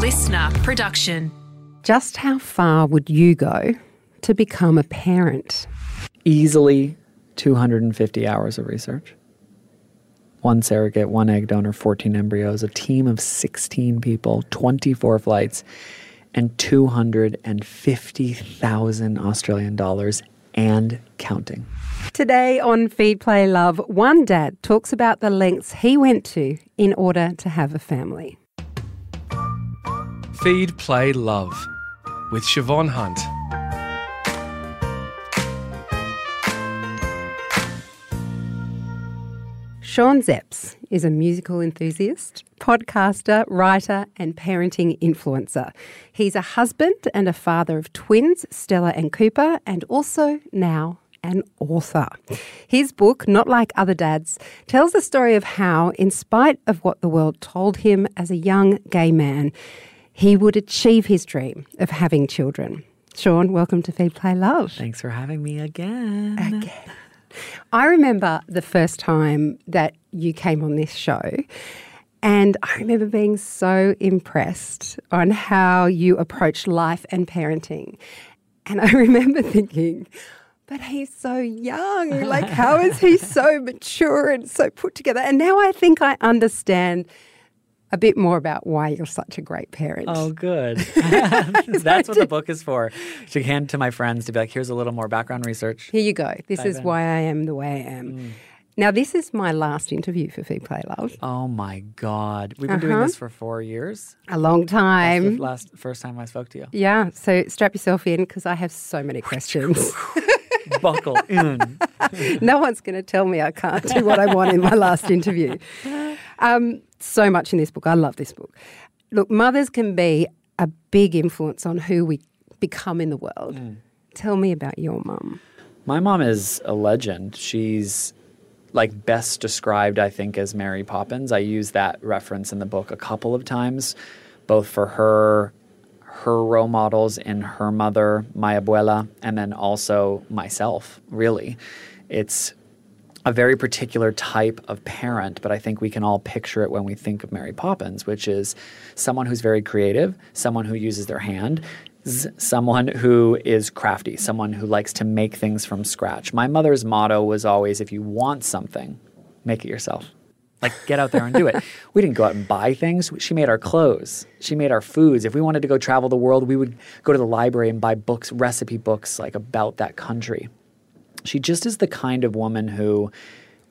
listener production. Just how far would you go to become a parent? Easily 250 hours of research. One surrogate, one egg donor, 14 embryos, a team of 16 people, 24 flights, and 250,000 Australian dollars and counting. Today on Feed Play Love, one dad talks about the lengths he went to in order to have a family. Feed, Play, Love with Siobhan Hunt. Sean Szeps is a musical enthusiast, podcaster, writer, and parenting influencer. He's a husband and a father of twins, Stella and Cooper, and also now an author. His book, Not Like Other Dads, tells the story of how, in spite of what the world told him as a young gay man, he would achieve his dream of having children. Sean, welcome to Feed Play Love. Thanks for having me again. Again. I remember the first time that you came on this show, and I remember being so impressed on how you approach life and parenting. And I remember thinking, but he's so young. Like, how is he so mature and so put together? And now I think I understand a bit more about why you're such a great parent. Oh, good. That's what the book is for. To hand to my friends to be like, here's a little more background research. Here you go. This Dive is in. why I am the way I am. Now, this is my last interview for Feed Play Love. Oh my God. We've been doing Uh-huh. this for four years. A long time. last first time I spoke to you. Yeah, so strap yourself in because I have so many questions. Buckle in. no one's going to tell me I can't do what I want in my last interview. Um, so much in this book. I love this book. Look, mothers can be a big influence on who we become in the world. Mm. Tell me about your mum. My mom is a legend. She's like best described, I think, as Mary Poppins. I use that reference in the book a couple of times, both for her her role models in her mother, my abuela, and then also myself, really. It's a very particular type of parent, but I think we can all picture it when we think of Mary Poppins, which is someone who's very creative, someone who uses their hand, someone who is crafty, someone who likes to make things from scratch. My mother's motto was always if you want something, make it yourself. Like, get out there and do it. We didn't go out and buy things. She made our clothes. She made our foods. If we wanted to go travel the world, we would go to the library and buy books, recipe books, like about that country she just is the kind of woman who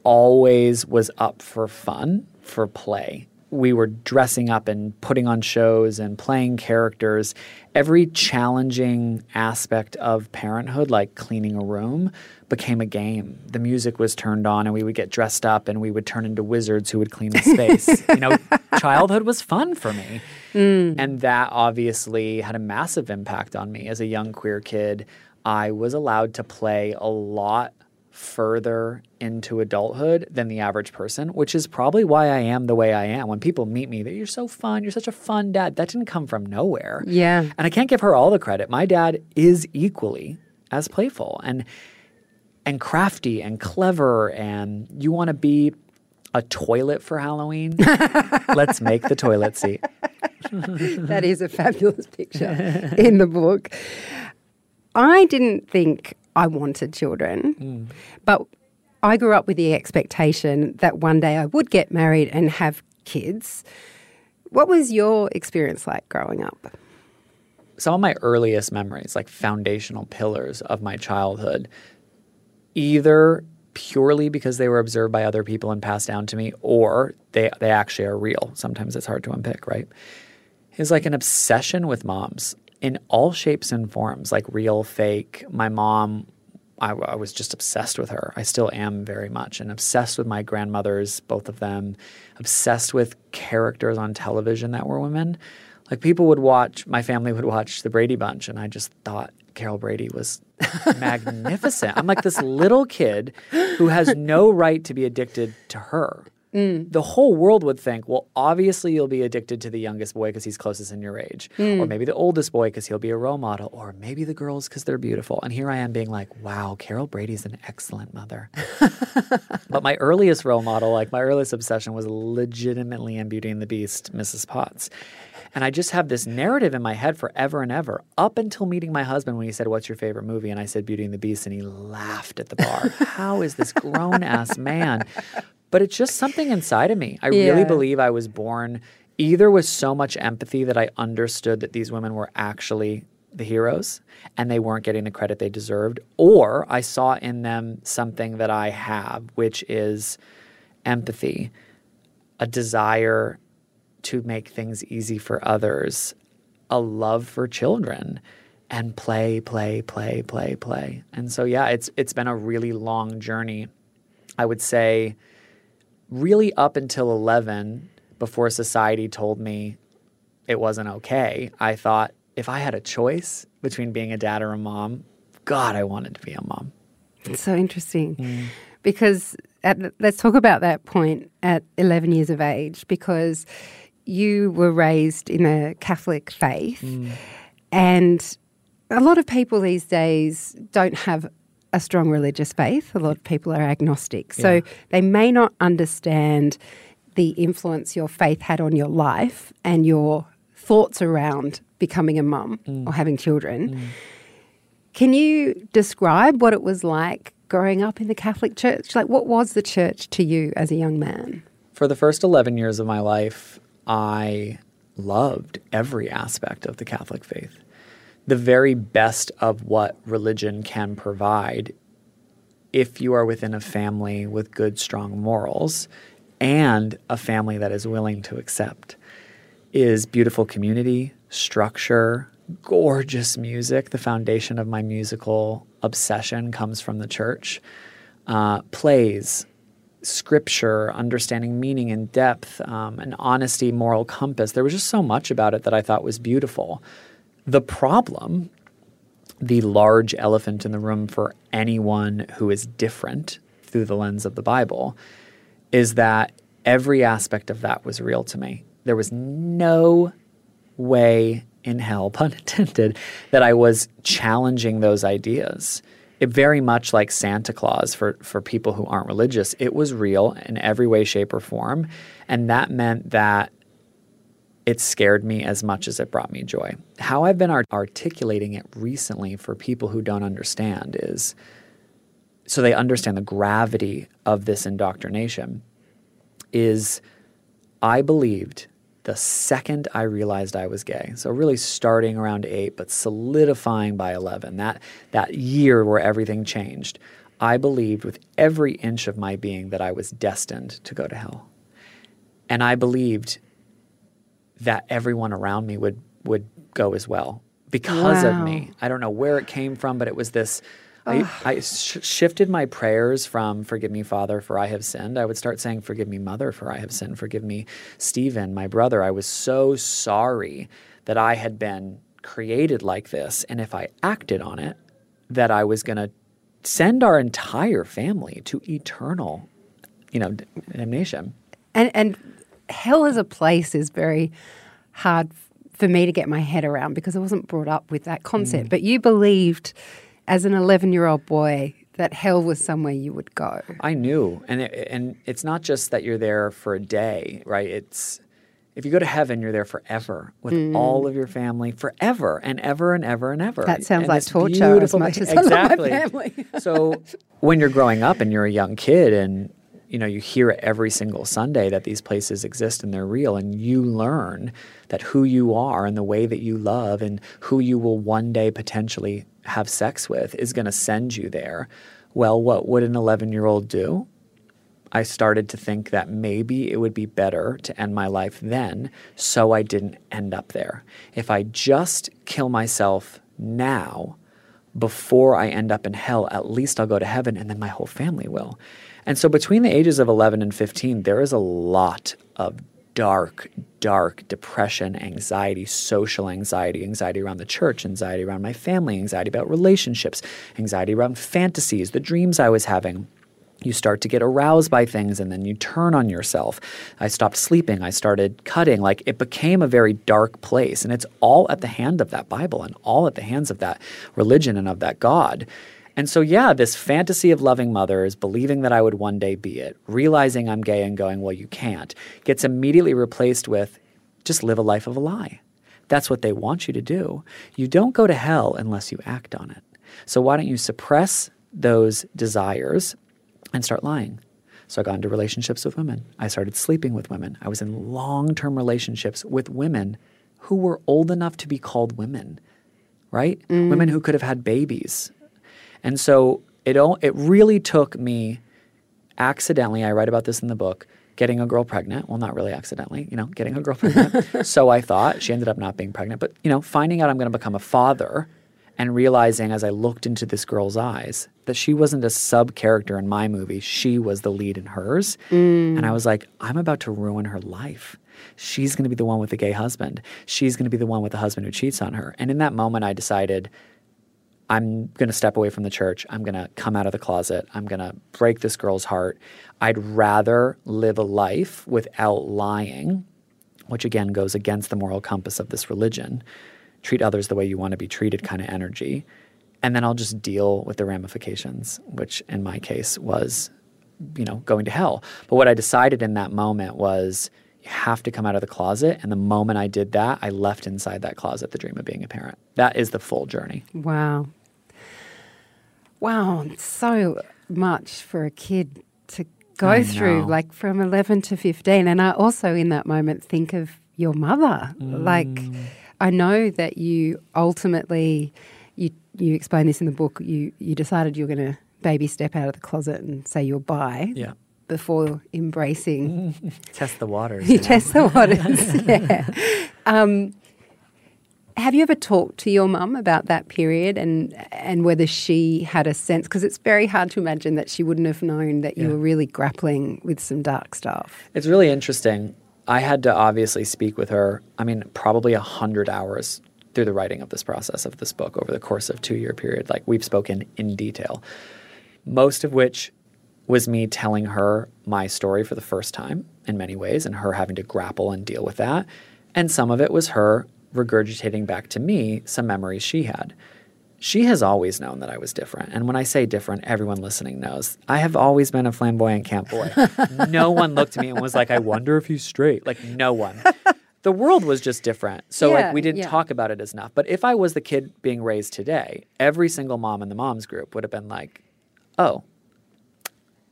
always was up for fun, for play. We were dressing up and putting on shows and playing characters. Every challenging aspect of parenthood, like cleaning a room, became a game. The music was turned on, and we would get dressed up and we would turn into wizards who would clean the space. you know, childhood was fun for me. Mm. And that obviously had a massive impact on me as a young queer kid. I was allowed to play a lot further into adulthood than the average person, which is probably why I am the way I am. When people meet me, that you're so fun, you're such a fun dad. That didn't come from nowhere. Yeah. And I can't give her all the credit. My dad is equally as playful and and crafty and clever and you want to be a toilet for Halloween? Let's make the toilet seat. that is a fabulous picture in the book. I didn't think I wanted children, but I grew up with the expectation that one day I would get married and have kids. What was your experience like growing up? some of my earliest memories, like foundational pillars of my childhood, either purely because they were observed by other people and passed down to me, or they, they actually are real. Sometimes it's hard to unpick, right? Is like an obsession with moms in all shapes and forms, like real, fake. My mom, I, I was just obsessed with her. I still am very much, and obsessed with my grandmothers, both of them, obsessed with characters on television that were women. Like people would watch, my family would watch the Brady Bunch, and I just thought Carol Brady was magnificent. I'm like this little kid who has no right to be addicted to her. Mm. the whole world would think, well, obviously you'll be addicted to the youngest boy because he's closest in your age, mm. or maybe the oldest boy because he'll be a role model, or maybe the girls because they're beautiful. And here I am being like, wow, Carol Brady's an excellent mother. but my earliest role model, like my earliest obsession, was legitimately in Beauty and the Beast, Mrs. Potts. And I just have this narrative in my head forever and ever, up until meeting my husband when he said, What's your favorite movie? And I said, Beauty and the Beast. And he laughed at the bar. How is this grown ass man? But it's just something inside of me. I Yeah. really believe I was born either with so much empathy that I understood that these women were actually the heroes and they weren't getting the credit they deserved, or I saw in them something that I have, which is empathy, a desire to make things easy for others, a love for children, and play, play, play, play, play. And so yeah, it's it's been a really long journey. I would say really up until 11 before society told me it wasn't okay. I thought if I had a choice between being a dad or a mom, god, I wanted to be a mom. It's so interesting mm. because at, the- let's talk about that point at 11 years of age because you were raised in a Catholic faith mm. and a lot of people these days don't have a strong religious faith. A lot of people are agnostic. So Yeah. they may not understand the influence your faith had on your life and your thoughts around becoming a mum mm. or having children. Mm. Can you describe what it was like growing up in the Catholic Church? Like, what was the church to you as a young man? For the first 11 years of my life, I loved every aspect of the Catholic faith. The very best of what religion can provide if you are within a family with good, strong morals and a family that is willing to accept is beautiful community, structure, gorgeous music. The foundation of my musical obsession comes from the church. Uh, plays, scripture, understanding meaning and depth, um, an honesty, moral compass. There was just so much about it that I thought was beautiful. The problem, the large elephant in the room for anyone who is different through the lens of the Bible, is that every aspect of that was real to me. There was no way in hell, pun intended, that I was challenging those ideas. It very much like Santa Claus for, for people who aren't religious. It was real in every way, shape, or form. And that meant that it scared me as much as it brought me joy. How I've been art- articulating it recently for people who don't understand is so they understand the gravity of this indoctrination is I believed the second I realized I was gay. So really starting around 8 but solidifying by 11. That that year where everything changed. I believed with every inch of my being that I was destined to go to hell. And I believed that everyone around me would would go as well because Wow. of me. I don't know where it came from, but it was this. I, I sh- shifted my prayers from "Forgive me, Father, for I have sinned." I would start saying "Forgive me, Mother, for I have sinned." Forgive me, Stephen, my brother. I was so sorry that I had been created like this, and if I acted on it, that I was going to send our entire family to eternal, you know, damnation. And and hell as a place is very hard for me to get my head around because I wasn't brought up with that concept. But you believed as an 11 year old boy that hell was somewhere you would go. I knew, and it, and it's not just that you're there for a day, right? It's if you go to heaven, you're there forever with all of your family, forever and ever and ever and ever. Mm. That sounds And like torture as beautiful- much as I love my exactly. family. so when you're growing up and you're a young kid and you know you hear it every single Sunday that these places exist and they're real, and you learn that who you are and the way that you love and who you will one day potentially have sex with is going to send you there. Well, what would an 11 year old do? I started to think that maybe it would be better to end my life then so I didn't end up there. If I just kill myself now before I end up in hell, at least I'll go to heaven and then my whole family will. And so between the ages of 11 and 15, there is a lot of dark, dark depression, anxiety, social anxiety, anxiety around the church, anxiety around my family, anxiety about relationships, anxiety around fantasies, the dreams I was having you start to get aroused by things and then you turn on yourself. I stopped sleeping. I started cutting. Like it became a very dark place. And it's all at the hand of that Bible and all at the hands of that religion and of that God. And so, yeah, this fantasy of loving mothers, believing that I would one day be it, realizing I'm gay and going, well, you can't, gets immediately replaced with just live a life of a lie. That's what they want you to do. You don't go to hell unless you act on it. So, why don't you suppress those desires and start lying. So I got into relationships with women. I started sleeping with women. I was in long term relationships with women who were old enough to be called women, right? Mm. Women who could have had babies. And so it, it really took me accidentally, I write about this in the book, getting a girl pregnant. Well, not really accidentally, you know, getting a girl pregnant. so I thought she ended up not being pregnant, but, you know, finding out I'm going to become a father and realizing as I looked into this girl's eyes that she wasn't a sub character in my movie, she was the lead in hers. Mm. And I was like, I'm about to ruin her life. She's going to be the one with the gay husband. She's going to be the one with the husband who cheats on her. And in that moment, I decided I'm going to step away from the church. I'm going to come out of the closet. I'm going to break this girl's heart. I'd rather live a life without lying, which again goes against the moral compass of this religion treat others the way you want to be treated kind of energy. And then I'll just deal with the ramifications, which in my case was, you know, going to hell. But what I decided in that moment was you have to come out of the closet. And the moment I did that, I left inside that closet the dream of being a parent. That is the full journey. Wow. Wow. So much for a kid to go through, like from 11 to 15. And I also, in that moment, think of your mother. Mm. Like, I know that you ultimately, you you explain this in the book. You you decided you were going to baby step out of the closet and say you're bi. Yeah. Before embracing, test the waters. You, you know? test the waters. yeah. Um, have you ever talked to your mum about that period and and whether she had a sense because it's very hard to imagine that she wouldn't have known that you yeah. were really grappling with some dark stuff. It's really interesting. I had to obviously speak with her, I mean, probably a hundred hours through the writing of this process of this book over the course of two year period. Like we've spoken in detail. Most of which was me telling her my story for the first time in many ways and her having to grapple and deal with that. And some of it was her regurgitating back to me some memories she had she has always known that I was different. And when I say different, everyone listening knows. I have always been a flamboyant camp boy. no one looked at me and was like, I wonder if he's straight. Like, no one. the world was just different. So, yeah, like, we didn't yeah. talk about it as enough. But if I was the kid being raised today, every single mom in the moms group would have been like, oh,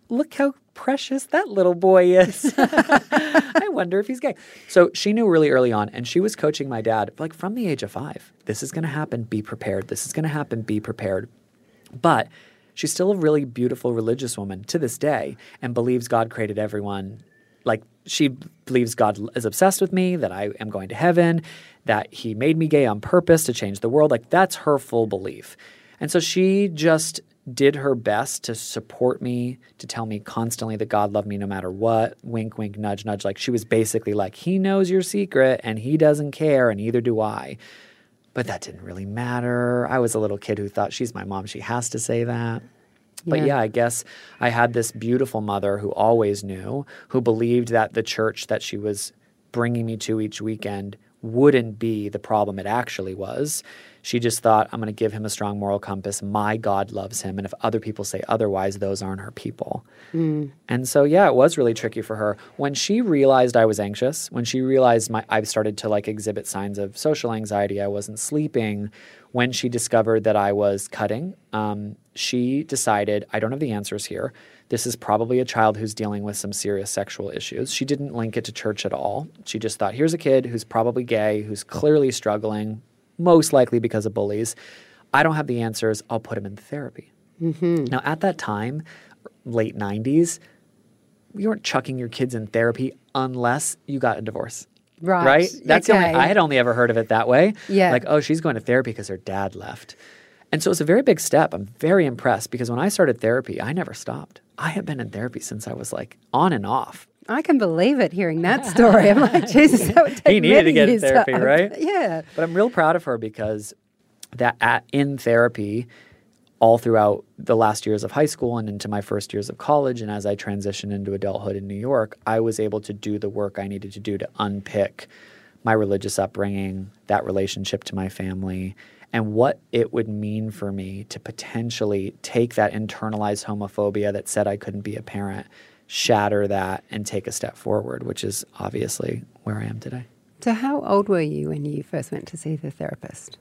look how precious that little boy is. I wonder if he's gay. So she knew really early on, and she was coaching my dad like from the age of five. This is going to happen. Be prepared. This is going to happen. Be prepared. But she's still a really beautiful religious woman to this day and believes God created everyone. Like she believes God is obsessed with me, that I am going to heaven, that he made me gay on purpose to change the world. Like that's her full belief. And so she just did her best to support me, to tell me constantly that God loved me no matter what. Wink, wink, nudge, nudge. Like she was basically like, He knows your secret and He doesn't care, and neither do I. But that didn't really matter. I was a little kid who thought she's my mom. She has to say that. But yeah. yeah, I guess I had this beautiful mother who always knew, who believed that the church that she was bringing me to each weekend wouldn't be the problem it actually was. She just thought, I'm going to give him a strong moral compass. My God loves him. And if other people say otherwise, those aren't her people. Mm. And so, yeah, it was really tricky for her. When she realized I was anxious, when she realized my, I started to like exhibit signs of social anxiety, I wasn't sleeping, when she discovered that I was cutting, um, she decided, I don't have the answers here. This is probably a child who's dealing with some serious sexual issues. She didn't link it to church at all. She just thought, here's a kid who's probably gay, who's clearly struggling, most likely because of bullies. I don't have the answers. I'll put him in therapy. Mm-hmm. Now, at that time, late 90s, you weren't chucking your kids in therapy unless you got a divorce. Right. Right? That's okay. the only, I had only ever heard of it that way. Yeah. Like, oh, she's going to therapy because her dad left. And so it's a very big step. I'm very impressed because when I started therapy, I never stopped. I have been in therapy since I was like on and off. I can believe it hearing that story. I'm like, Jesus, that would take He needed to get in therapy, up. right? Yeah. But I'm real proud of her because that at, in therapy, all throughout the last years of high school and into my first years of college, and as I transitioned into adulthood in New York, I was able to do the work I needed to do to unpick my religious upbringing, that relationship to my family, and what it would mean for me to potentially take that internalized homophobia that said I couldn't be a parent, shatter that, and take a step forward, which is obviously where I am today. So, how old were you when you first went to see the therapist?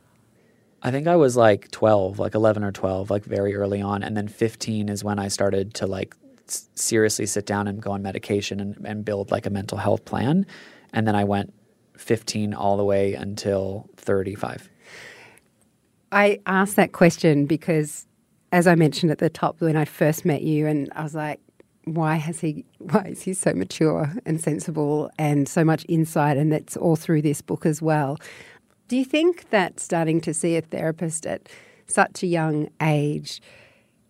I think I was like 12, like 11 or 12, like very early on. And then 15 is when I started to like seriously sit down and go on medication and, and build like a mental health plan. And then I went 15 all the way until 35. I asked that question because, as I mentioned at the top, when I first met you, and I was like, why has he why is he so mature and sensible and so much insight? And that's all through this book as well. Do you think that starting to see a therapist at such a young age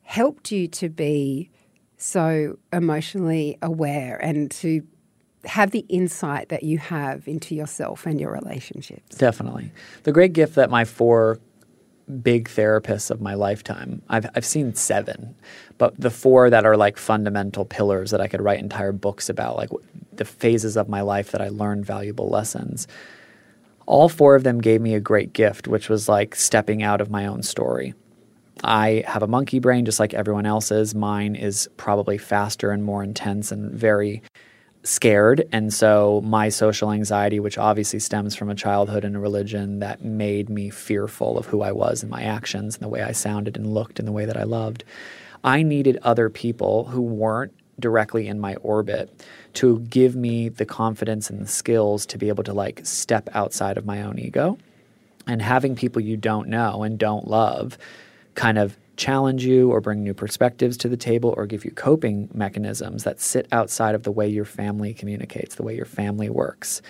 helped you to be so emotionally aware and to have the insight that you have into yourself and your relationships? Definitely. The great gift that my four big therapists of my lifetime, I've, I've seen seven, but the four that are like fundamental pillars that I could write entire books about, like the phases of my life that I learned valuable lessons, all four of them gave me a great gift, which was like stepping out of my own story. I have a monkey brain just like everyone else's. Mine is probably faster and more intense and very scared. And so my social anxiety, which obviously stems from a childhood and a religion that made me fearful of who I was and my actions and the way I sounded and looked and the way that I loved, I needed other people who weren't directly in my orbit to give me the confidence and the skills to be able to like step outside of my own ego. And having people you don't know and don't love kind of challenge you or bring new perspectives to the table or give you coping mechanisms that sit outside of the way your family communicates, the way your family works,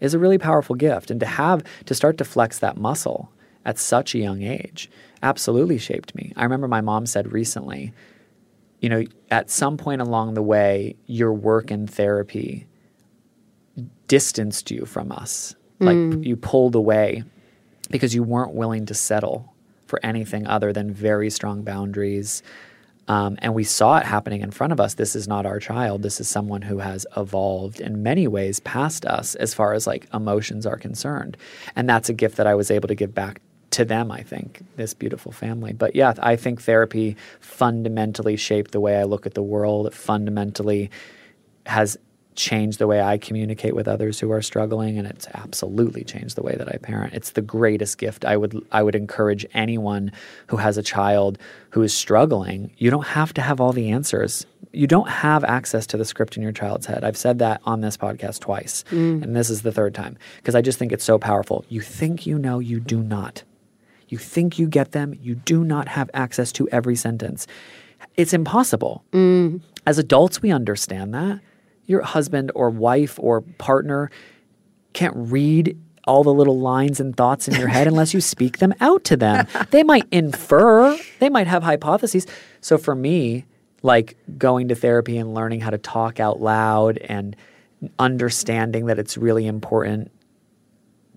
is a really powerful gift. And to have to start to flex that muscle at such a young age absolutely shaped me. I remember my mom said recently, you know, at some point along the way, your work in therapy distanced you from us. Like mm. you pulled away because you weren't willing to settle for anything other than very strong boundaries. Um, and we saw it happening in front of us. This is not our child. This is someone who has evolved in many ways past us as far as like emotions are concerned. And that's a gift that I was able to give back to them, I think, this beautiful family. But yeah, I think therapy fundamentally shaped the way I look at the world. It fundamentally has changed the way I communicate with others who are struggling, and it's absolutely changed the way that I parent. It's the greatest gift. I would I would encourage anyone who has a child who is struggling. You don't have to have all the answers. You don't have access to the script in your child's head. I've said that on this podcast twice, mm. and this is the third time because I just think it's so powerful. You think you know, you do not. You think you get them, you do not have access to every sentence. It's impossible. Mm. As adults, we understand that. Your husband or wife or partner can't read all the little lines and thoughts in your head unless you speak them out to them. They might infer, they might have hypotheses. So for me, like going to therapy and learning how to talk out loud and understanding that it's really important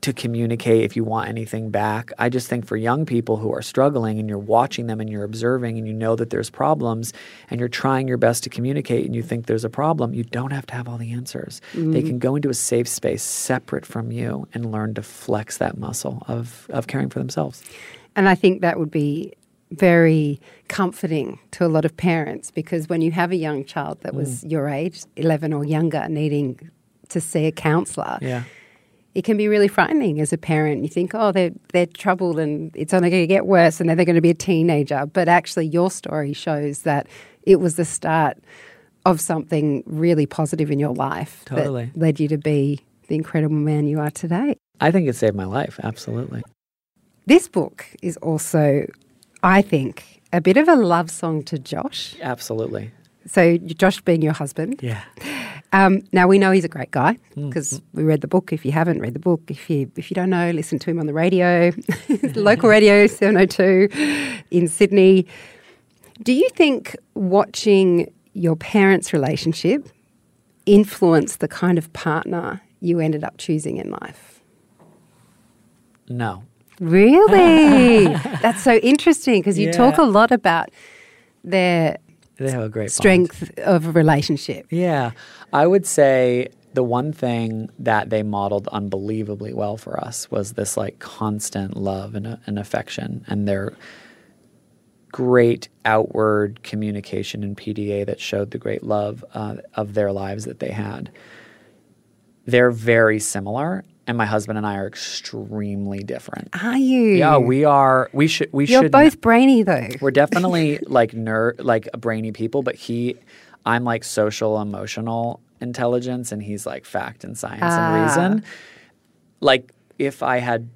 to communicate if you want anything back. I just think for young people who are struggling and you're watching them and you're observing and you know that there's problems and you're trying your best to communicate and you think there's a problem, you don't have to have all the answers. They mm-hmm. can go into a safe space separate from you and learn to flex that muscle of, of caring for themselves. And I think that would be very comforting to a lot of parents because when you have a young child that was mm. your age, 11 or younger, needing to see a counsellor, Yeah. It can be really frightening as a parent. You think, oh, they're, they're troubled and it's only going to get worse and then they're going to be a teenager. But actually, your story shows that it was the start of something really positive in your life Totally. that led you to be the incredible man you are today. I think it saved my life. Absolutely. This book is also, I think, a bit of a love song to Josh. Absolutely. So, Josh being your husband. Yeah. Um, now we know he's a great guy because we read the book. If you haven't read the book, if you if you don't know, listen to him on the radio, local radio seven hundred two in Sydney. Do you think watching your parents' relationship influenced the kind of partner you ended up choosing in life? No. Really? That's so interesting because you talk a lot about their They have a great bond. strength of a relationship. Yeah. I would say the one thing that they modeled unbelievably well for us was this like constant love and, and affection and their great outward communication and PDA that showed the great love uh, of their lives that they had. They're very similar, and my husband and I are extremely different. Are you? Yeah, we are. We should. We You're should. both brainy though. We're definitely like nerd, like brainy people, but he, I'm like social emotional intelligence, and he's like fact and science Ah. and reason. Like if I had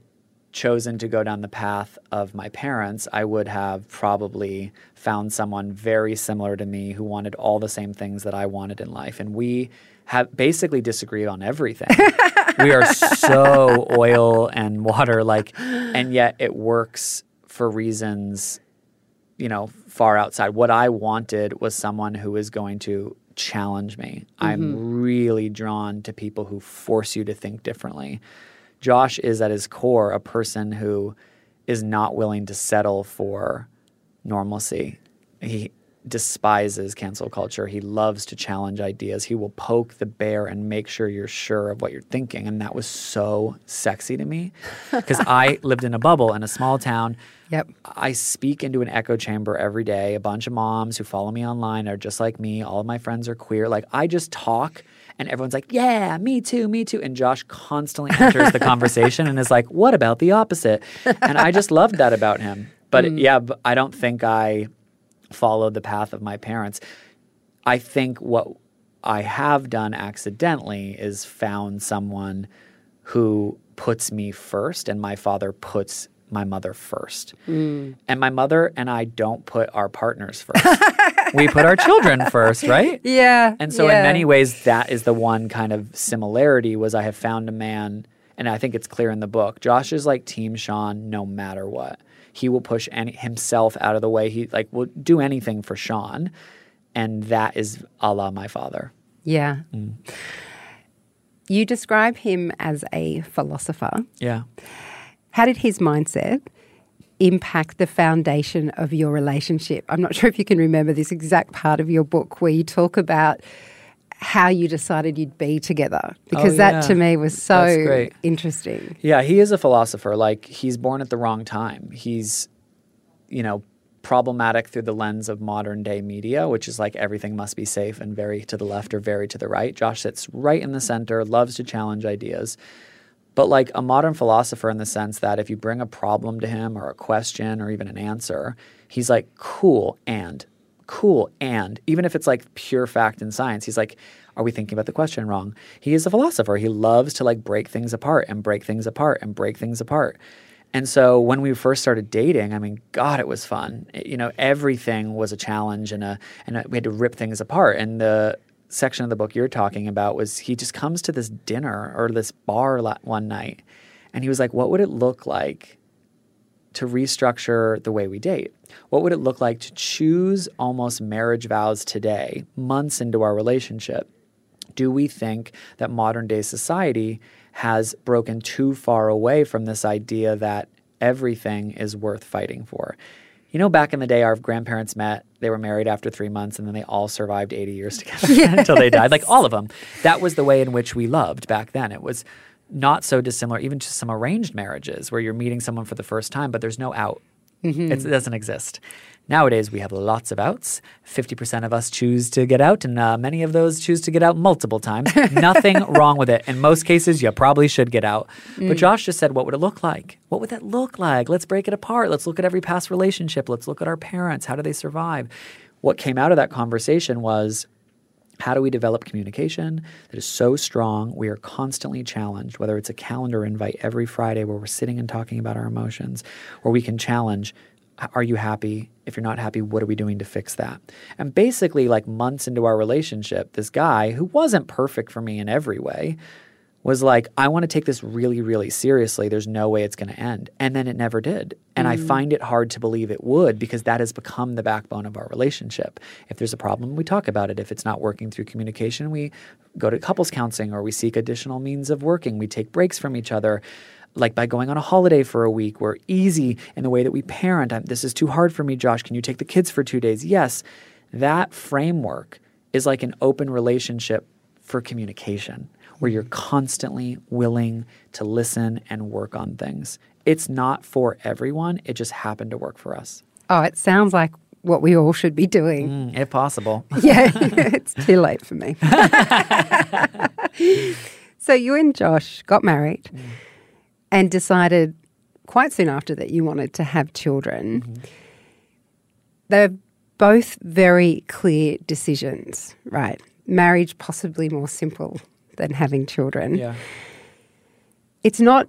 chosen to go down the path of my parents, I would have probably found someone very similar to me who wanted all the same things that I wanted in life, and we have basically disagreed on everything. we are so oil and water like, and yet it works for reasons you know, far outside. What I wanted was someone who is going to challenge me. I'm mm-hmm. really drawn to people who force you to think differently. Josh is at his core a person who is not willing to settle for normalcy. He despises cancel culture. He loves to challenge ideas. He will poke the bear and make sure you're sure of what you're thinking. And that was so sexy to me because I lived in a bubble in a small town. Yep. I speak into an echo chamber every day. A bunch of moms who follow me online are just like me. All of my friends are queer. Like I just talk and everyone's like, "Yeah, me too, me too." And Josh constantly enters the conversation and is like, "What about the opposite?" And I just loved that about him. But mm. yeah, I don't think I followed the path of my parents. I think what I have done accidentally is found someone who puts me first, and my father puts my mother first. Mm. And my mother and I don't put our partners first. we put our children first, right? Yeah. And so, yeah. in many ways, that is the one kind of similarity. Was I have found a man, and I think it's clear in the book. Josh is like Team Sean, no matter what. He will push any, himself out of the way. He like will do anything for Sean, and that is Allah, my father. Yeah. Mm. You describe him as a philosopher. Yeah. How did his mindset impact the foundation of your relationship? I'm not sure if you can remember this exact part of your book where you talk about how you decided you'd be together oh, because that Oh, yeah. to me was so interesting. Yeah, he is a philosopher. Like he's born at the wrong time. He's, you know, problematic through the lens of modern day media, which is like everything must be safe and very to the left or very to the right. Josh sits right in the center, loves to challenge ideas. But like a modern philosopher in the sense that if you bring a problem to him or a question or even an answer, he's like, cool, and cool, and even if it's like pure fact and science, he's like, are we thinking about the question wrong? He is a philosopher. He loves to like break things apart and break things apart and break things apart. And so when we first started dating, I mean, God, it was fun. It- you know, everything was a challenge and a and a, we had to rip things apart. And the section of the book you're talking about was he just comes to this dinner or this bar one night, and he was like, "What would it look like to restructure the way we date? What would it look like to choose almost marriage vows today, months into our relationship? Do we think that modern day society has broken too far away from this idea that everything is worth fighting for? You know, back in the day, our grandparents met, they were married after three months, and then they all survived 80 years together until they died. Like all of them. That was the way in which we loved back then. It was not so dissimilar, even to some arranged marriages where you're meeting someone for the first time, but there's no out. It's, it doesn't exist. Nowadays, we have lots of outs. 50% of us choose to get out, and uh, many of those choose to get out multiple times. Nothing wrong with it. In most cases, you probably should get out. But Josh just said, What would it look like? What would that look like? Let's break it apart. Let's look at every past relationship. Let's look at our parents. How do they survive? What came out of that conversation was how do we develop communication that is so strong we are constantly challenged, whether it's a calendar invite every Friday where we're sitting and talking about our emotions, or we can challenge, are you happy? If you're not happy, what are we doing to fix that? And basically, like months into our relationship, this guy who wasn't perfect for me in every way was like, I want to take this really, really seriously. There's no way it's going to end. And then it never did. And I mm. find it hard to believe it would because that has become the backbone of our relationship. If there's a problem, we talk about it. If it's not working through communication, we go to couples counseling or we seek additional means of working. We take breaks from each other. like by going on a holiday for a week. We're easy in the way that we parent. I'm, this is too hard for me, Josh. Can you take the kids for two days? Yes. That framework is like an open relationship for communication where you're constantly willing to listen and work on things. It's not for everyone, it just happened to work for us. Oh, it sounds like what we all should be doing. Mm, if possible. yeah, it's too late for me. so you and Josh got married mm. and decided quite soon after that you wanted to have children. Mm-hmm. They're both very clear decisions, right? Marriage possibly more simple than having children. Yeah. It's not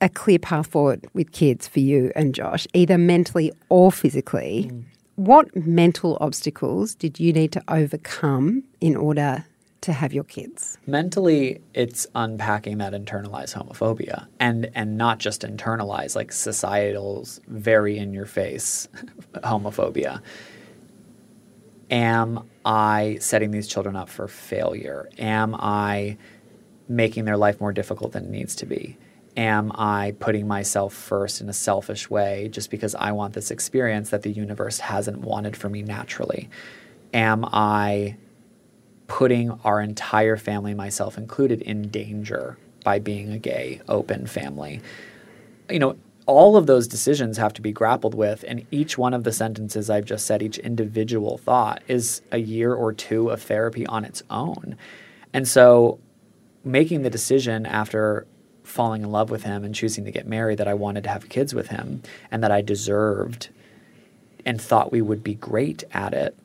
a clear path forward with kids for you and Josh, either mentally or physically. Mm. What mental obstacles did you need to overcome in order to have your kids? Mentally, it's unpacking that internalized homophobia and and not just internalized like societal's very in your face homophobia. Am I setting these children up for failure? Am I making their life more difficult than it needs to be? am I putting myself first in a selfish way just because I want this experience that the universe hasn't wanted for me naturally? Am I putting our entire family, myself included, in danger by being a gay, open family? You know, all of those decisions have to be grappled with, and each one of the sentences I've just said, each individual thought, is a year or two of therapy on its own. And so, making the decision after falling in love with him and choosing to get married that I wanted to have kids with him and that I deserved and thought we would be great at it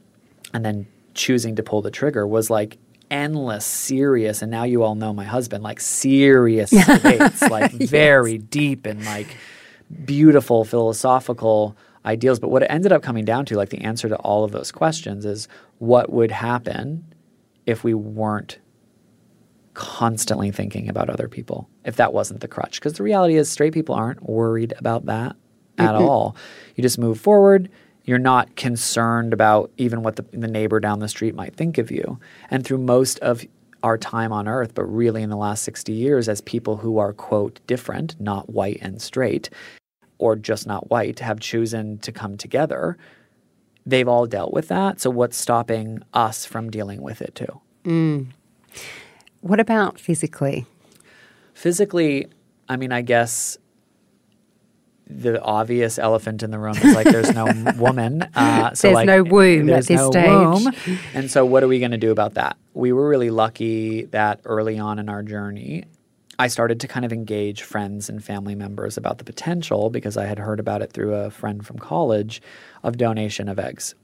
and then choosing to pull the trigger was like endless serious and now you all know my husband like serious debates like yes. very deep and like beautiful philosophical ideals but what it ended up coming down to like the answer to all of those questions is what would happen if we weren't constantly thinking about other people if that wasn't the crutch. Because the reality is, straight people aren't worried about that at mm-hmm. all. You just move forward. You're not concerned about even what the, the neighbor down the street might think of you. And through most of our time on earth, but really in the last 60 years, as people who are, quote, different, not white and straight, or just not white, have chosen to come together, they've all dealt with that. So, what's stopping us from dealing with it too? Mm. What about physically? Physically, I mean, I guess the obvious elephant in the room is like there's no woman. Uh, so there's like, no womb at this no stage. Womb. And so, what are we going to do about that? We were really lucky that early on in our journey, I started to kind of engage friends and family members about the potential because I had heard about it through a friend from college of donation of eggs.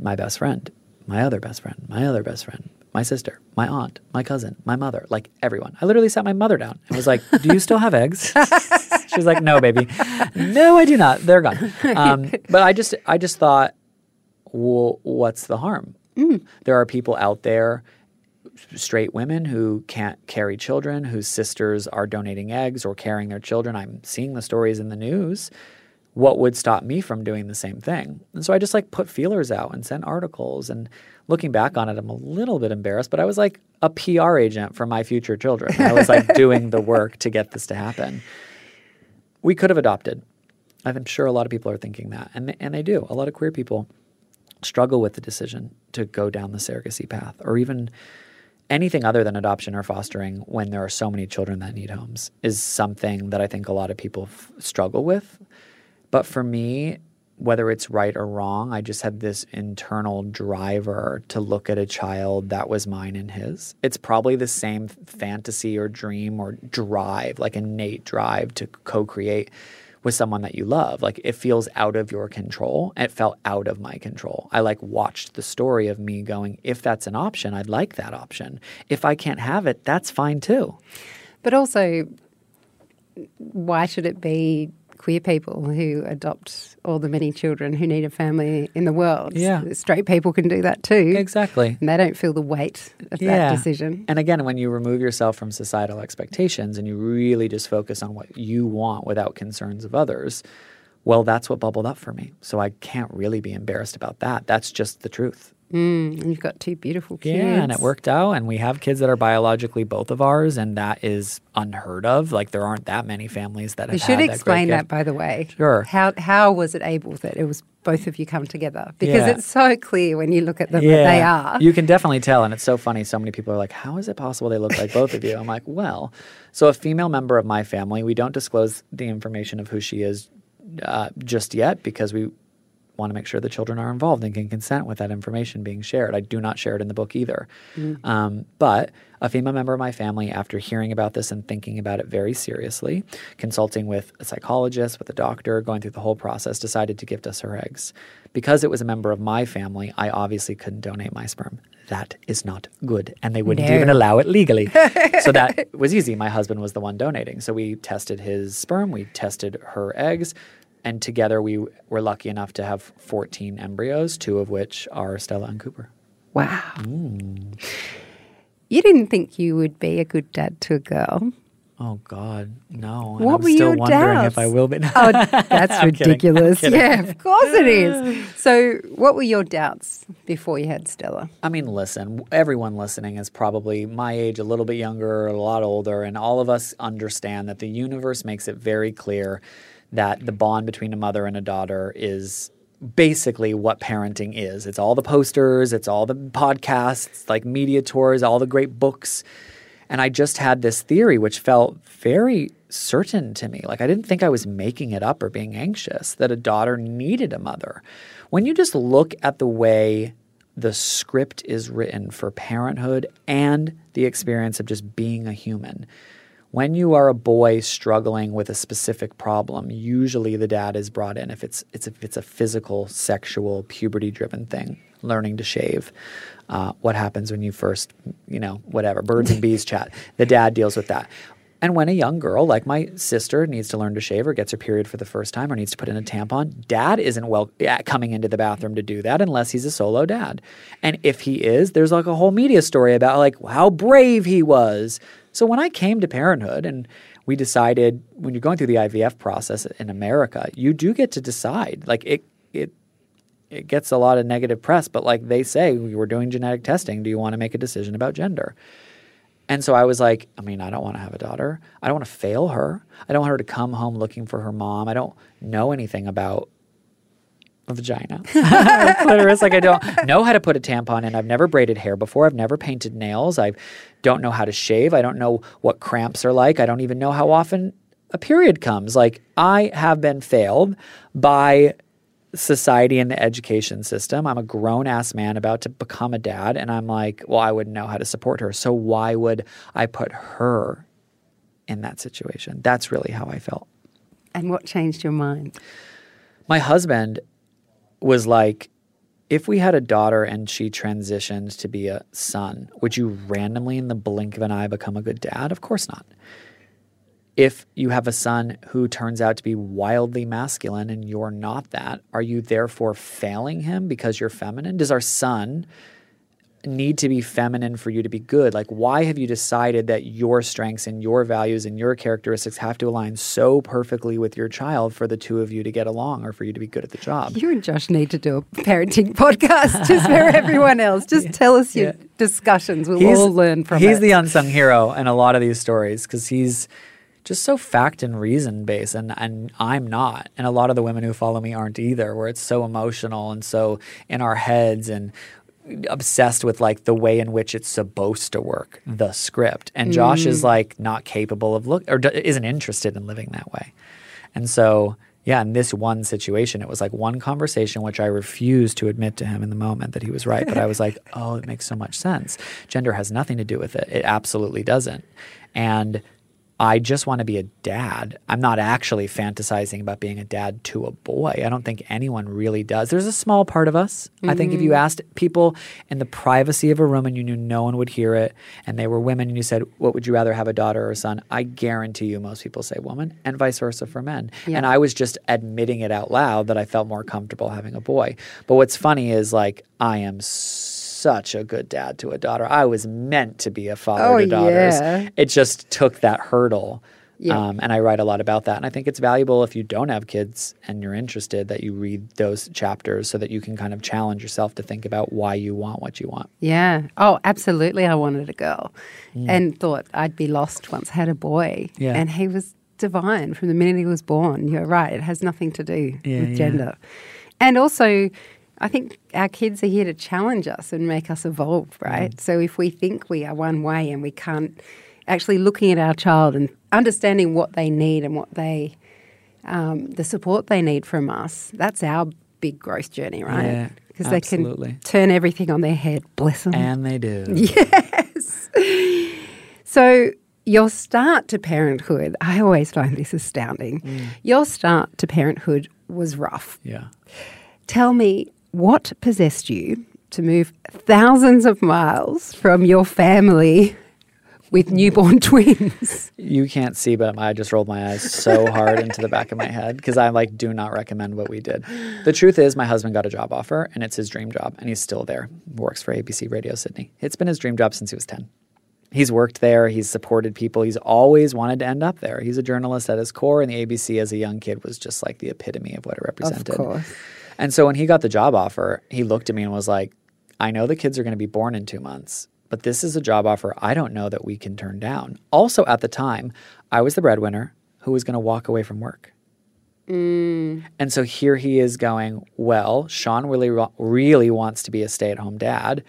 My best friend, my other best friend, my other best friend, my sister, my aunt, my cousin, my mother, like everyone. I literally sat my mother down and was like, Do you still have eggs? She's like, No, baby. No, I do not. They're gone. Um, but I just, I just thought, well, what's the harm? Mm. There are people out there, straight women who can't carry children, whose sisters are donating eggs or carrying their children. I'm seeing the stories in the news what would stop me from doing the same thing? And so I just like put feelers out and sent articles. And looking back on it, I'm a little bit embarrassed, but I was like a PR agent for my future children. I was like doing the work to get this to happen. We could have adopted. I'm sure a lot of people are thinking that, and they, and they do. A lot of queer people struggle with the decision to go down the surrogacy path, or even anything other than adoption or fostering when there are so many children that need homes is something that I think a lot of people f- struggle with. But for me, whether it's right or wrong, I just had this internal driver to look at a child that was mine and his. It's probably the same fantasy or dream or drive, like innate drive to co create with someone that you love. Like it feels out of your control. It felt out of my control. I like watched the story of me going, if that's an option, I'd like that option. If I can't have it, that's fine too. But also, why should it be queer people who adopt all the many children who need a family in the world. Yeah. Straight people can do that too. Exactly. And they don't feel the weight of yeah. that decision. And again, when you remove yourself from societal expectations and you really just focus on what you want without concerns of others, well, that's what bubbled up for me. So I can't really be embarrassed about that. That's just the truth. Mm, and you've got two beautiful kids. Yeah, and it worked out. And we have kids that are biologically both of ours, and that is unheard of. Like there aren't that many families that have. You should had explain that, that, by the way. Sure. How how was it able that it was both of you come together? Because Yeah. it's so clear when you look at them that they are. You can definitely tell, and it's so funny. So many people are like, "How is it possible they look like both of you?" I'm like, "Well, so a female member of my family, we don't disclose the information of who she is uh, just yet because we want to make sure the children are involved and can consent with that information being shared. I do not share it in the book either. Um, but a female member of my family, after hearing about this and thinking about it very seriously, consulting with a psychologist, with a doctor, going through the whole process, decided to gift us her eggs. Because it was a member of my family, I obviously couldn't donate my sperm. That is not good. And they wouldn't No. even allow it legally. so that was easy. My husband was the one donating. So we tested his sperm, we tested her eggs, and together we were lucky enough to have 14 embryos, two of which are Stella and Cooper. Wow. Mm. You didn't think you would be a good dad to a girl. Oh God, no! And What I'm were still your wondering doubts? if I will be. Oh, that's kidding. ridiculous. Kidding. Yeah, of course it is. So, what were your doubts before you had Stella? I mean, listen, everyone listening is probably my age, a little bit younger, a lot older, and all of us understand that the universe makes it very clear that the bond between a mother and a daughter is basically what parenting is. It's all the posters, it's all the podcasts, like media tours, all the great books. And I just had this theory which felt very certain to me. Like I didn't think I was making it up or being anxious that a daughter needed a mother. When you just look at the way the script is written for parenthood and the experience of just being a human, when you are a boy struggling with a specific problem, usually the dad is brought in if it's it's if it's a physical, sexual, puberty-driven thing, learning to shave. Uh, what happens when you first, you know, whatever birds and bees chat? The dad deals with that. And when a young girl like my sister needs to learn to shave or gets her period for the first time or needs to put in a tampon, dad isn't well coming into the bathroom to do that unless he's a solo dad. And if he is, there's like a whole media story about like how brave he was. So when I came to parenthood and we decided when you're going through the IVF process in America, you do get to decide. Like it it it gets a lot of negative press, but like they say, we were doing genetic testing. Do you want to make a decision about gender? And so I was like, I mean, I don't want to have a daughter. I don't want to fail her. I don't want her to come home looking for her mom. I don't know anything about a vagina, or clitoris. Like I don't know how to put a tampon in. I've never braided hair before. I've never painted nails. I don't know how to shave. I don't know what cramps are like. I don't even know how often a period comes. Like I have been failed by society and the education system. I'm a grown ass man about to become a dad, and I'm like, well, I wouldn't know how to support her. So why would I put her in that situation? That's really how I felt. And what changed your mind? My husband was like, if we had a daughter and she transitioned to be a son, would you randomly in the blink of an eye become a good dad? Of course not. If you have a son who turns out to be wildly masculine and you're not that, are you therefore failing him because you're feminine? Does our son need to be feminine for you to be good? Like, why have you decided that your strengths and your values and your characteristics have to align so perfectly with your child for the two of you to get along or for you to be good at the job? You and Josh need to do a parenting podcast just for everyone else. Just tell us your Yeah. discussions. We'll all learn from he's it. the unsung hero in a lot of these stories because he's just so fact and reason based and, and I'm not. And a lot of the women who follow me aren't either, where it's so emotional and so in our heads and obsessed with like the way in which it's supposed to work, the script. And Josh is mm. like not capable of look or d- isn't interested in living that way. And so, yeah, in this one situation, it was like one conversation which I refused to admit to him in the moment that he was right. But I was like, oh, it makes so much sense. Gender has nothing to do with it. It absolutely doesn't. And I just want to be a dad. I'm not actually fantasizing about being a dad to a boy. I don't think anyone really does. There's a small part of us. I think if you mm. asked people in the privacy of a room and you knew no one would hear it, and they were women, and you said, What would you rather have, a daughter or a son? I guarantee you most people say woman, and vice versa for men. Yeah. And I was just admitting it out loud that I felt more comfortable having a boy. But what's funny is like, I am such a good dad to a daughter. I was meant to be a father Oh, to daughters yeah. it just took that hurdle Yeah. Um, and I write a lot about that. And I think it's valuable if you don't have kids and you're interested that you read those chapters so that you can kind of challenge yourself to think about why you want what you want. Yeah. Oh, absolutely. I wanted a girl and thought I'd be lost once I had a boy. Mm. Yeah. And he was divine from the minute he was born. You're right. It has nothing to do Yeah, with yeah. gender. And also, I think our kids are here to challenge us and make us evolve, right? Mm. So if we think we are one way and we can't actually looking at our child and understanding what they need and what they, um, the support they need from us, that's our big growth journey, Yeah, right? Because they absolutely. can turn everything on their head. Bless them. And they do. Yes. So your start to parenthood, I always find this astounding. Your start to parenthood was rough. Yeah. Tell me what possessed you to move thousands of miles from your family with newborn twins. You can't see, but I just rolled my eyes so hard into the back of my head because I like do not recommend what we did. The truth is, my husband got a job offer, and it's his dream job, and he's still there. Works for ABC Radio Sydney. It's been his dream job since he was ten. He's worked there. He's supported people. He's always wanted to end up there. He's a journalist at his core, and the ABC as a young kid was just like the epitome of what it represented. course. And so when he got the job offer, he looked at me and was like, I know the kids are going to be born in two months, but this is a job offer I don't know that we can turn down. Also, at the time, I was the breadwinner who was going to walk away from work. Mm. And so here he is going, Well, Sean really, really wants to be a stay at home dad.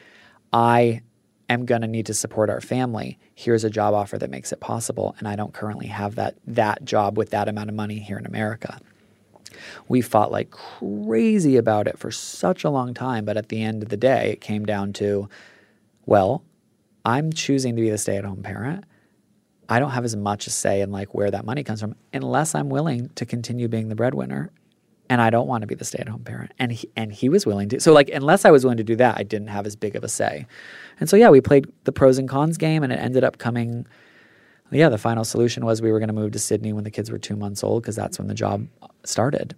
I am going to need to support our family. Here's a job offer that makes it possible. And I don't currently have that, that job with that amount of money here in America. We fought like crazy about it for such a long time. But at the end of the day, it came down to, well, I'm choosing to be the stay at home parent. I don't have as much a say in like where that money comes from unless I'm willing to continue being the breadwinner. And I don't want to be the stay at home parent. And he, and he was willing to. So like unless I was willing to do that, I didn't have as big of a say. And so yeah, we played the pros and cons game and it ended up coming yeah, the final solution was we were going to move to Sydney when the kids were 2 months old because that's when the job started.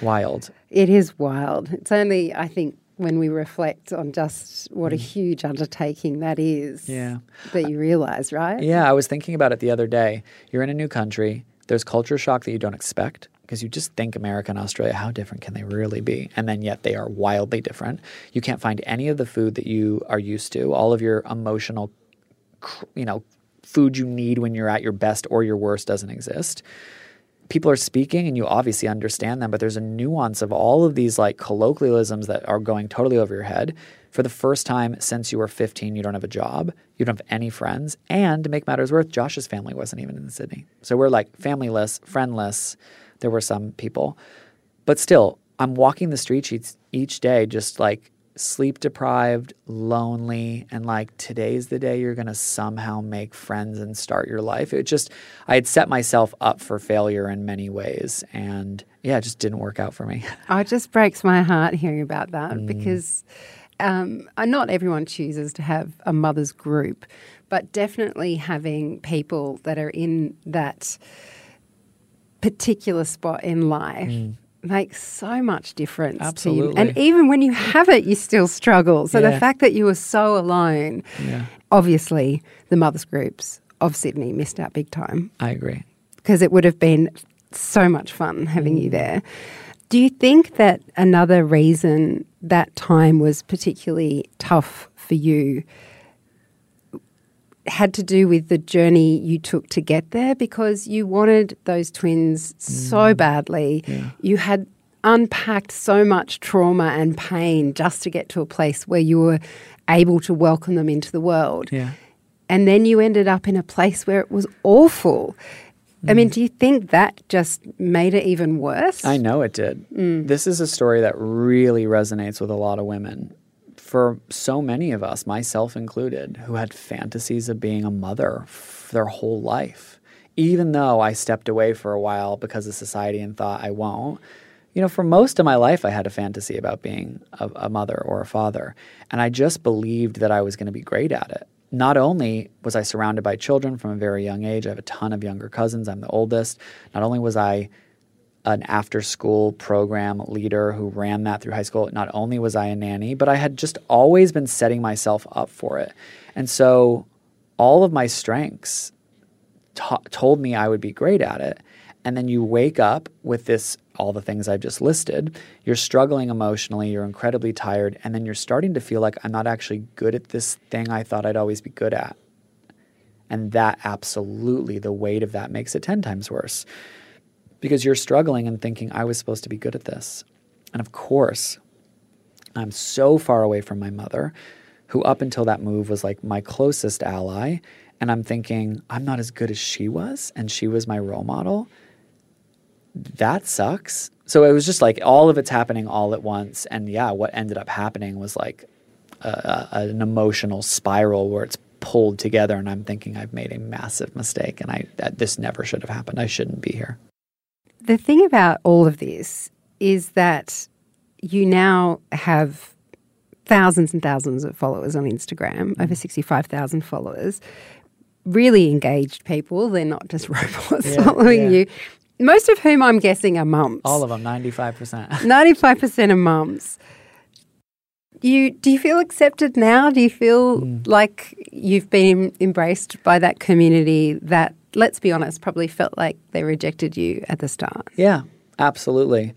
Wild. It is wild. It's only, I think, when we reflect on just what a mm. huge undertaking that is Yeah. that you realize, right? Yeah, I was thinking about it the other day. You're in a new country. There's culture shock that you don't expect because you just think America and Australia, how different can they really be? And then yet they are wildly different. You can't find any of the food that you are used to. All of your emotional, you know, food you need when you're at your best or your worst doesn't exist. People are speaking and you obviously understand them, but there's a nuance of all of these like colloquialisms that are going totally over your head. For the first time since you were 15, you don't have a job, you don't have any friends, and to make matters worse, Josh's family wasn't even in Sydney. So we're like familyless, friendless. There were some people, but still, I'm walking the streets each, each day, just like sleep deprived, lonely, and like today's the day you're gonna somehow make friends and start your life. It just, I had set myself up for failure in many ways, and yeah, it just didn't work out for me. Oh, it just breaks my heart hearing about that Mm. because um, uh, not everyone chooses to have a mother's group, but definitely having people that are in that particular spot in life. Makes so much difference to you. And even when you have it, you still struggle. So the fact that you were so alone, Yeah. obviously the mothers groups of Sydney missed out big time I agree. because it would have been so much fun having Mm. you there. Do you think that another reason that time was particularly tough for you had to do with the journey you took to get there? Because you wanted those twins Mm. so badly. You had unpacked so much trauma and pain just to get to a place where you were able to welcome them into the world Yeah. and then you ended up in a place where it was awful. I mean, do you think that just made it even worse? I know it did. This is a story that really resonates with a lot of women. For so many of us, myself included, who had fantasies of being a mother their whole life, even though I stepped away for a while because of society and thought I won't. You know, for most of my life, I had a fantasy about being a, a mother or a father. And I just believed that I was going to be great at it. Not only was I surrounded by children from a very young age, I have a ton of younger cousins, I'm the oldest. Not only was I an after school program leader who ran that through high school. Not only was I a nanny, but I had just always been setting myself up for it. And so all of my strengths ta- told me I would be great at it. And then you wake up with this, all the things I've just listed. You're struggling emotionally, you're incredibly tired, and then you're starting to feel like I'm not actually good at this thing I thought I'd always be good at. And that absolutely, the weight of that makes it 10 times worse because you're struggling and thinking, I was supposed to be good at this. And of course, I'm so far away from my mother, who up until that move was like my closest ally. And I'm thinking, I'm not as good as she was, and she was my role model. That sucks. So it was just like all of it's happening all at once. And yeah, what ended up happening was like a, a, an emotional spiral where it's pulled together. And I'm thinking I've made a massive mistake, and I this never should have happened. I shouldn't be here. The thing about all of this is that you now have thousands and thousands of followers on Instagram, mm. over 65,000 followers, really engaged people. They're not just robots Yeah, following yeah. you, most of whom I'm guessing are mums. All of them, 95%. 95% of mums. You do you feel accepted now? Do you feel Mm. like you've been embraced by that community that let's be honest, probably felt like they rejected you at the start? Yeah, absolutely.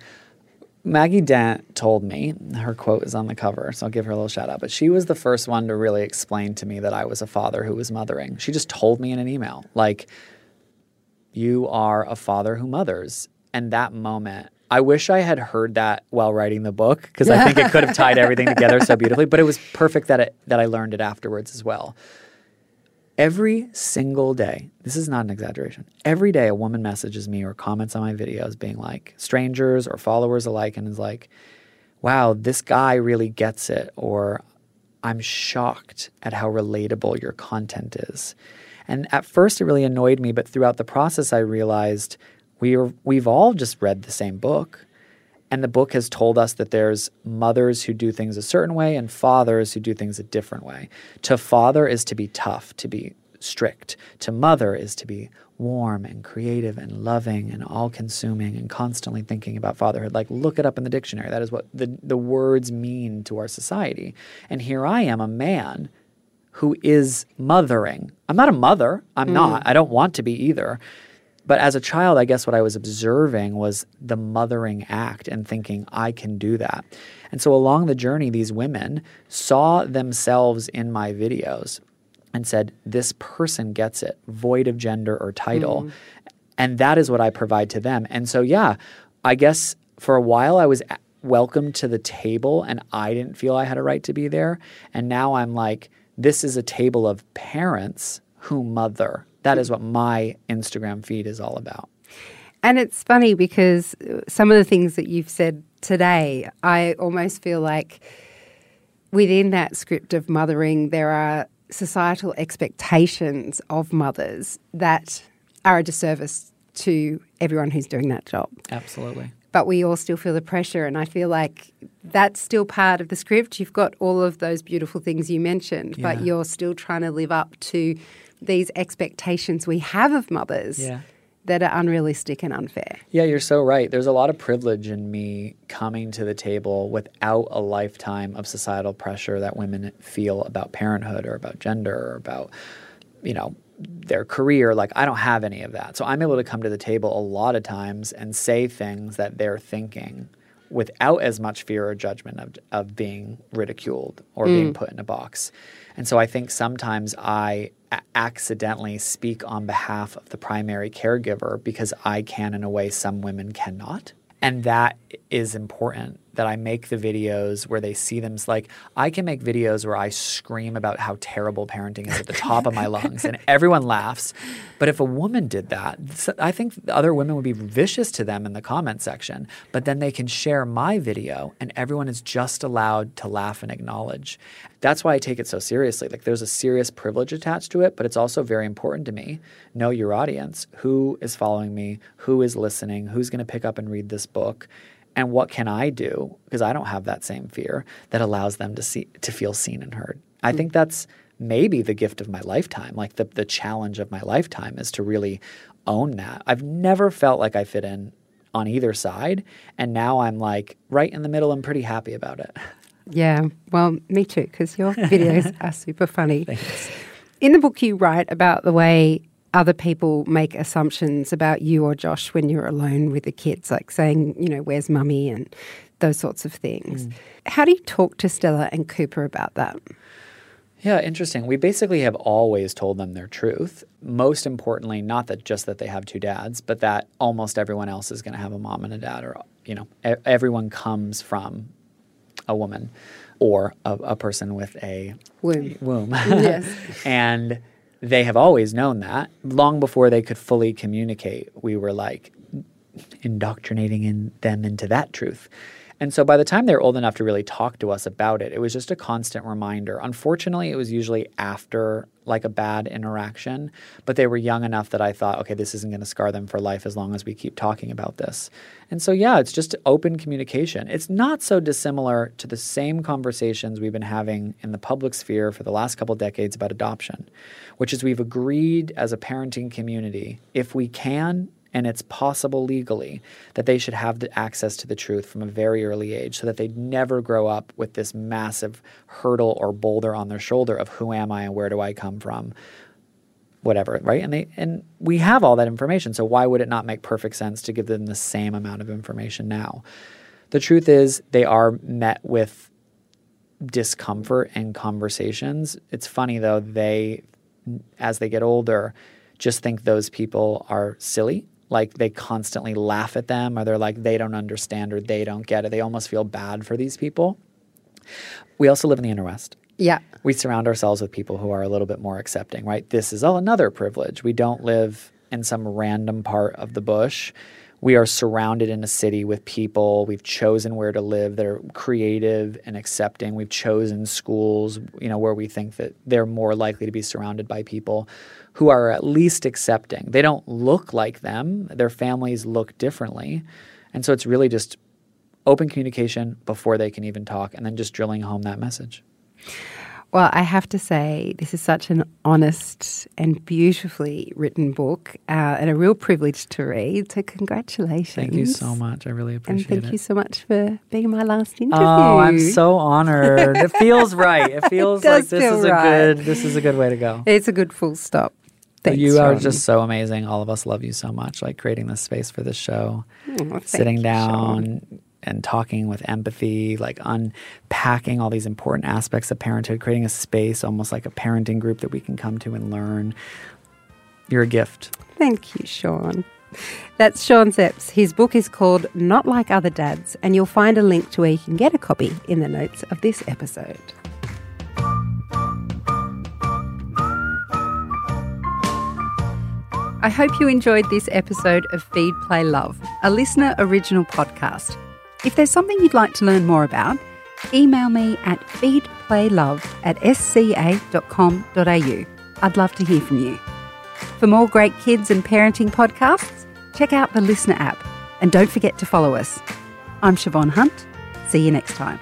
Maggie Dent told me, her quote is on the cover, so I'll give her a little shout out, but she was the first one to really explain to me that I was a father who was mothering. She just told me in an email, like, you are a father who mothers. And that moment, I wish I had heard that while writing the book because I think it could have tied everything together so beautifully, but it was perfect that it, that I learned it afterwards as well. Every single day, this is not an exaggeration. Every day, a woman messages me or comments on my videos, being like, strangers or followers alike, and is like, wow, this guy really gets it, or I'm shocked at how relatable your content is. And at first, it really annoyed me, but throughout the process, I realized we are, we've all just read the same book. And the book has told us that there's mothers who do things a certain way and fathers who do things a different way. To father is to be tough, to be strict. To mother is to be warm and creative and loving and all consuming and constantly thinking about fatherhood. Like, look it up in the dictionary. That is what the, the words mean to our society. And here I am, a man who is mothering. I'm not a mother. I'm mm. not. I don't want to be either. But as a child, I guess what I was observing was the mothering act and thinking, I can do that. And so along the journey, these women saw themselves in my videos and said, This person gets it, void of gender or title. Mm-hmm. And that is what I provide to them. And so, yeah, I guess for a while I was welcome to the table and I didn't feel I had a right to be there. And now I'm like, this is a table of parents who mother. That is what my Instagram feed is all about. And it's funny because some of the things that you've said today, I almost feel like within that script of mothering, there are societal expectations of mothers that are a disservice to everyone who's doing that job. Absolutely. But we all still feel the pressure, and I feel like that's still part of the script. You've got all of those beautiful things you mentioned, but you're still trying to live up to these expectations we have of mothers Yeah. that are unrealistic and unfair. Yeah, you're so right. There's a lot of privilege in me coming to the table without a lifetime of societal pressure that women feel about parenthood or about gender or about, you know, their career. Like, I don't have any of that. So I'm able to come to the table a lot of times and say things that they're thinking without as much fear or judgment of, of being ridiculed or being mm. put in a box. And so I think sometimes I a- accidentally speak on behalf of the primary caregiver because I can in a way some women cannot. And that is important that I make the videos where they see them. Like, I can make videos where I scream about how terrible parenting is at the top of my lungs and everyone laughs. But if a woman did that, I think other women would be vicious to them in the comment section. But then they can share my video and everyone is just allowed to laugh and acknowledge. That's why I take it so seriously. Like, there's a serious privilege attached to it, but it's also very important to me. Know your audience. Who is following me? Who is listening? Who's going to pick up and read this book? And what can I do because I don't have that same fear that allows them to see to feel seen and heard. I think mm. that's maybe the gift of my lifetime. Like the the challenge of my lifetime is to really own that. I've never felt like I fit in on either side, and now I'm like right in the middle. I'm pretty happy about it. Yeah, well, me too, because your videos are super funny. In the book, you write about the way other people make assumptions about you or Josh when you're alone with the kids, like saying, you know, where's mummy and those sorts of things. Mm. How do you talk to Stella and Cooper about that? Yeah, interesting. We basically have always told them their truth. Most importantly, not that just that they have two dads, but that almost everyone else is going to have a mom and a dad, or you know, everyone comes from a woman or a, a person with a womb. womb. yes. and they have always known that long before they could fully communicate. We were like indoctrinating in them into that truth. And so by the time they're old enough to really talk to us about it, it was just a constant reminder. Unfortunately, it was usually after like a bad interaction, but they were young enough that I thought, okay, this isn't going to scar them for life as long as we keep talking about this. And so, yeah, it's just open communication. It's not so dissimilar to the same conversations we've been having in the public sphere for the last couple decades about adoption, which is we've agreed as a parenting community, if we can and it's possible legally that they should have the access to the truth from a very early age so that they never grow up with this massive hurdle or boulder on their shoulder of who am I and where do I come from? Whatever right? And they and we have all that information so why would it not make perfect sense to give them the same amount of information now? The truth is they are met with discomfort in conversations. It's funny though they as they get older just think those people are silly like they constantly laugh at them or they're like they don't understand or they don't get it. They almost feel bad for these people. We also live in the inner west. Yeah. We surround ourselves with people who are a little bit more accepting, right? This is all another privilege. We don't live in some random part of the bush. We are surrounded in a city with people. We've chosen where to live. They're creative and accepting. We've chosen schools, you know, where we think that they're more likely to be surrounded by people who are at least accepting. They don't look like them, their families look differently. And so it's really just open communication before they can even talk and then just drilling home that message. Well, I have to say, this is such an honest and beautifully written book uh, and a real privilege to read. So, congratulations. Thank you so much. I really appreciate it. And thank it. you so much for being my last interview. Oh, I'm so honored. it feels right. It feels it like this is right. a good this is a good way to go. It's a good full stop. Thanks, you are just so amazing. All of us love you so much. Like creating this space for this show, oh, sitting down Sean. and talking with empathy, like unpacking all these important aspects of parenthood, creating a space almost like a parenting group that we can come to and learn. You're a gift. Thank you, Sean. That's Sean Szeps. His book is called Not Like Other Dads, and you'll find a link to where you can get a copy in the notes of this episode. I hope you enjoyed this episode of Feed Play Love, a LiSTNR original podcast. If there's something you'd like to learn more about, email me at feedplaylove at sca.com.au. I'd love to hear from you. For more great kids and parenting podcasts, check out the LiSTNR app and don't forget to follow us. I'm Siobhan Hunt. See you next time.